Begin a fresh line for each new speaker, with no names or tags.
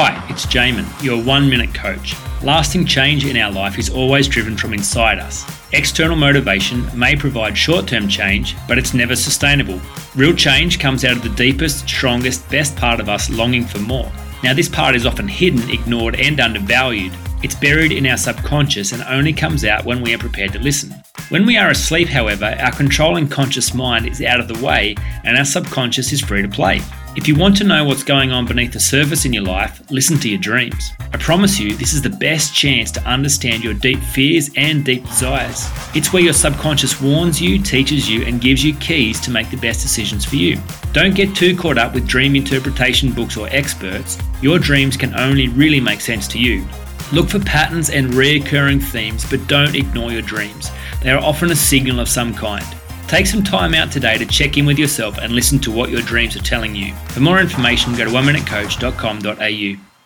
Hi, it's Jaemin, your one minute coach. Lasting change in our life is always driven from inside us. External motivation may provide short term change, but it's never sustainable. Real change comes out of the deepest, strongest, best part of us longing for more. Now, this part is often hidden, ignored, and undervalued. It's buried in our subconscious and only comes out when we are prepared to listen. When we are asleep, however, our controlling conscious mind is out of the way and our subconscious is free to play. If you want to know what's going on beneath the surface in your life, listen to your dreams. I promise you, this is the best chance to understand your deep fears and deep desires. It's where your subconscious warns you, teaches you, and gives you keys to make the best decisions for you. Don't get too caught up with dream interpretation books or experts. Your dreams can only really make sense to you. Look for patterns and recurring themes, but don't ignore your dreams. They are often a signal of some kind. Take some time out today to check in with yourself and listen to what your dreams are telling you. For more information, go to oneminutecoach.com.au.